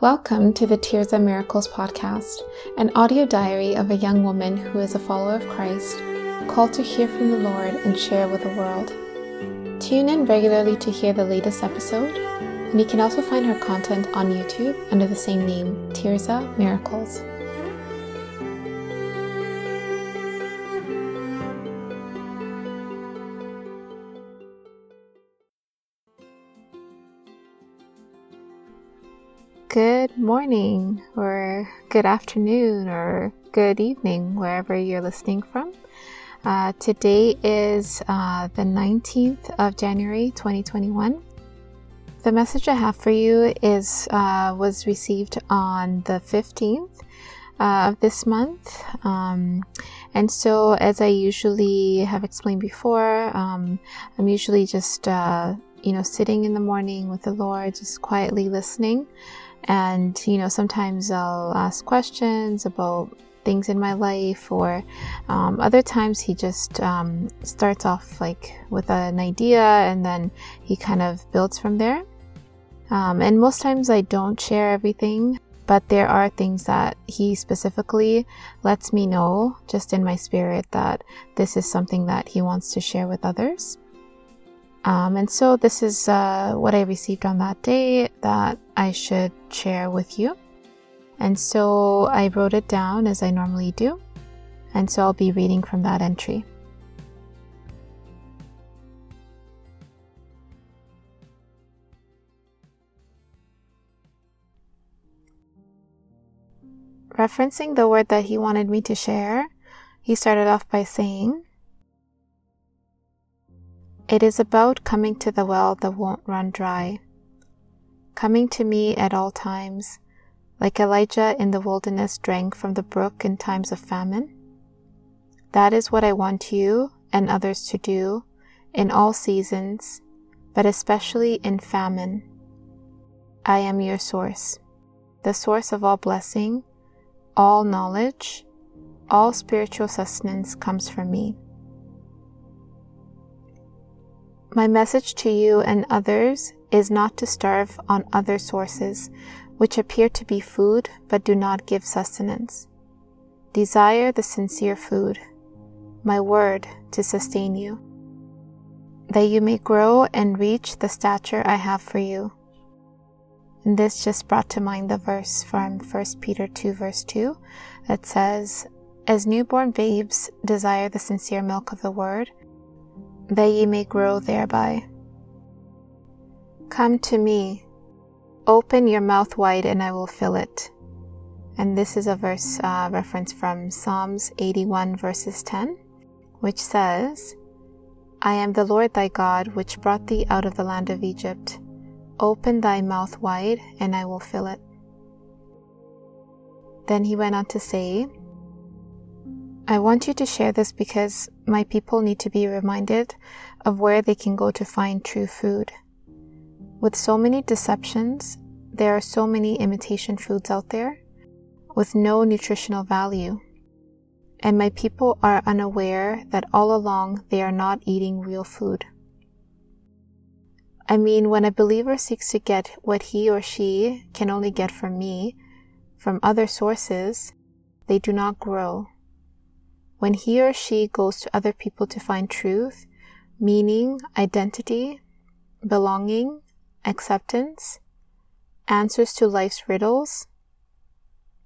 Welcome to the Tears of Miracles podcast, an audio diary of a young woman who is a follower of Christ, called to hear from the Lord and share with the world. Tune in regularly to hear the latest episode, and you can also find her content on YouTube under the same name, Tirza Miracles. Good morning, or good afternoon, or good evening, wherever you're listening from. Uh, today is uh, the 19th of January 2021. The message I have for you is uh, was received on the 15th uh, of this month. Um, and so, as I usually have explained before, um, I'm usually just, uh, you know, sitting in the morning with the Lord, just quietly listening. And, you know, sometimes I'll ask questions about things in my life, or um, other times he just um, starts off like with an idea and then he kind of builds from there. Um, and most times I don't share everything, but there are things that he specifically lets me know just in my spirit that this is something that he wants to share with others. Um, and so this is uh, what I received on that day that I should share with you. And so I wrote it down as I normally do. And so I'll be reading from that entry. Referencing the word that he wanted me to share, he started off by saying, it is about coming to the well that won't run dry, coming to me at all times, like Elijah in the wilderness drank from the brook in times of famine. That is what I want you and others to do in all seasons, but especially in famine. I am your source, the source of all blessing, all knowledge, all spiritual sustenance comes from me. My message to you and others is not to starve on other sources, which appear to be food but do not give sustenance. Desire the sincere food, my word to sustain you, that you may grow and reach the stature I have for you. And this just brought to mind the verse from 1 Peter 2, verse 2, that says, As newborn babes desire the sincere milk of the word, that ye may grow thereby. Come to me, open your mouth wide, and I will fill it. And this is a verse uh, reference from Psalms 81, verses 10, which says, I am the Lord thy God, which brought thee out of the land of Egypt. Open thy mouth wide, and I will fill it. Then he went on to say, I want you to share this because my people need to be reminded of where they can go to find true food. With so many deceptions, there are so many imitation foods out there with no nutritional value. And my people are unaware that all along they are not eating real food. I mean, when a believer seeks to get what he or she can only get from me, from other sources, they do not grow when he or she goes to other people to find truth, meaning, identity, belonging, acceptance, answers to life's riddles,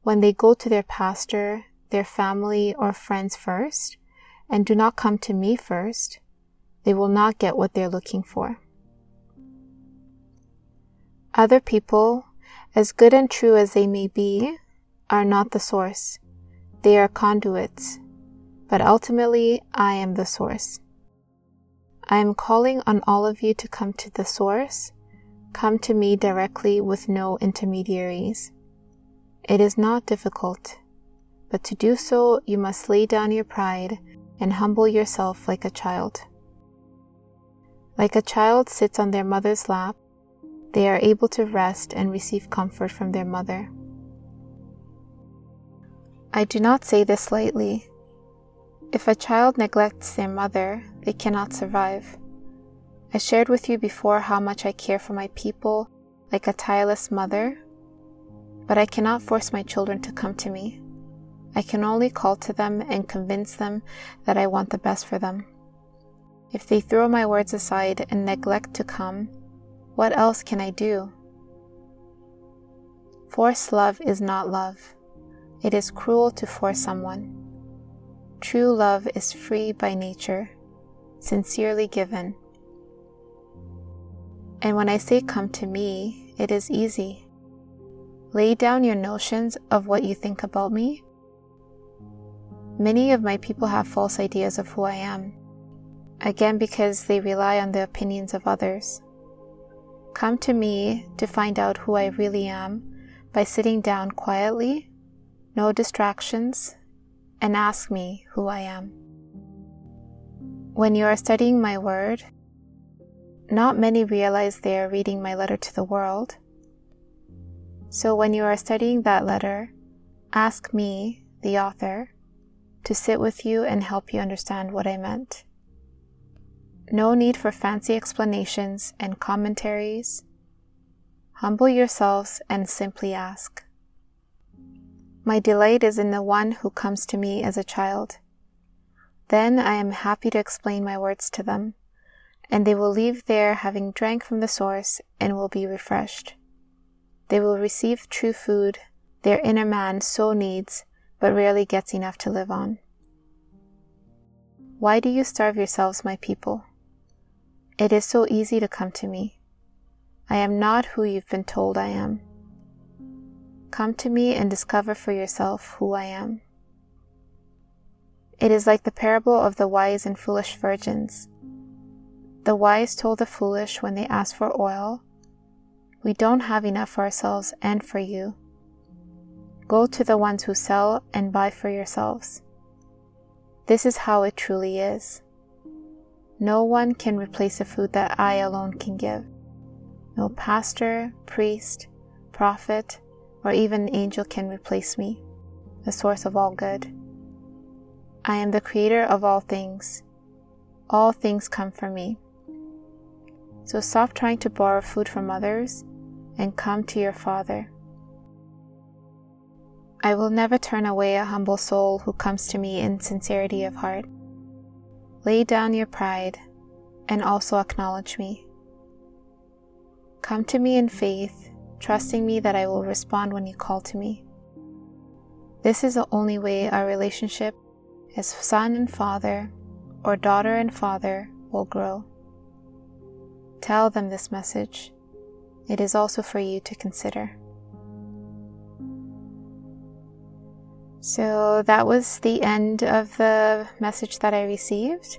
when they go to their pastor, their family, or friends first, and do not come to me first, they will not get what they're looking for. Other people, as good and true as they may be, are not the source. They are conduits but ultimately I am the source. I am calling on all of you to come to the source, come to me directly with no intermediaries. It is not difficult, but to do so you must lay down your pride and humble yourself like a child. Like a child sits on their mother's lap, they are able to rest and receive comfort from their mother. I do not say this lightly if a child neglects their mother, they cannot survive. I shared with you before how much I care for my people like a tireless mother. But I cannot force my children to come to me. I can only call to them and convince them that I want the best for them. If they throw my words aside and neglect to come, what else can I do? Forced love is not love. It is cruel to force someone. True love is free by nature, sincerely given. And when I say come to me, it is easy. Lay down your notions of what you think about me. Many of my people have false ideas of who I am, again because they rely on the opinions of others. Come to me to find out who I really am by sitting down quietly, no distractions, and ask me who I am. When you are studying my word, not many realize they are reading my letter to the world. So when you are studying that letter, ask me, the author, to sit with you and help you understand what I meant. No need for fancy explanations and commentaries. Humble yourselves and simply ask. My delight is in the one who comes to me as a child. Then I am happy to explain my words to them, and they will leave there having drank from the source and will be refreshed. They will receive true food their inner man so needs, but rarely gets enough to live on. Why do you starve yourselves, my people? It is so easy to come to me. I am not who you've been told I am. Come to me and discover for yourself who I am. It is like the parable of the wise and foolish virgins. The wise told the foolish when they asked for oil, we don't have enough for ourselves and for you. Go to the ones who sell and buy for yourselves. This is how it truly is. No one can replace the food that I alone can give. No pastor, priest, prophet, or even an angel can replace me, the source of all good. I am the creator of all things. All things come from me. So stop trying to borrow food from others and come to your Father. I will never turn away a humble soul who comes to me in sincerity of heart. Lay down your pride and also acknowledge me. Come to me in faith, trusting me that I will respond when you call to me. This is the only way our relationship as son and father or daughter and father will grow. Tell them this message it is also for you to consider. So that was the end of the message that I received.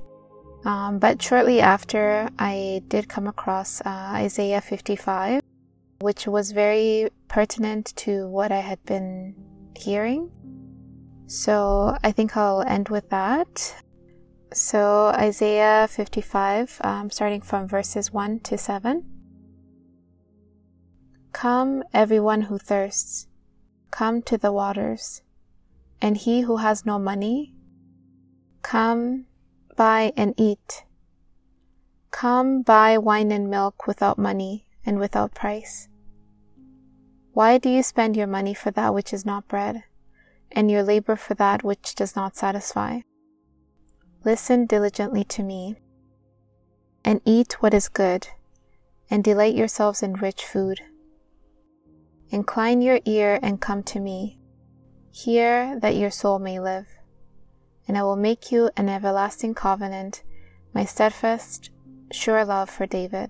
Um, but shortly after, I did come across uh, Isaiah 55, which was very pertinent to what I had been hearing. So I think I'll end with that. So, Isaiah 55, um, starting from verses 1 to 7. Come, everyone who thirsts, come to the waters, and he who has no money, come, buy and eat. Come, buy wine and milk without money and without price. Why do you spend your money for that which is not bread, and your labor for that which does not satisfy? Listen diligently to me, and eat what is good, and delight yourselves in rich food Incline your ear and come to me. Hear that your soul may live. And I will make you an everlasting covenant, my steadfast, sure love for David.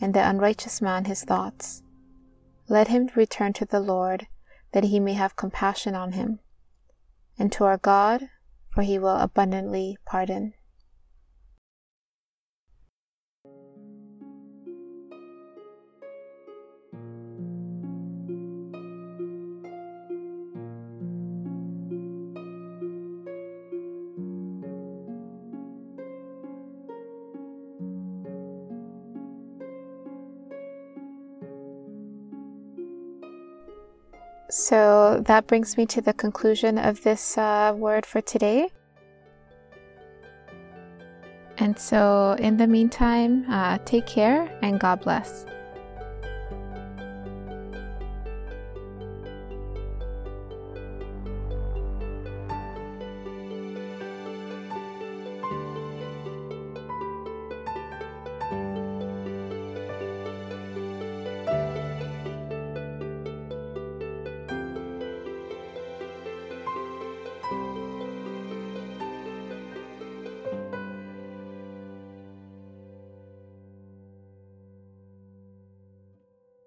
and the unrighteous man his thoughts. Let him return to the Lord, that he may have compassion on him, and to our God, for he will abundantly pardon. So that brings me to the conclusion of this uh, word for today. And so, in the meantime, uh, take care and God bless.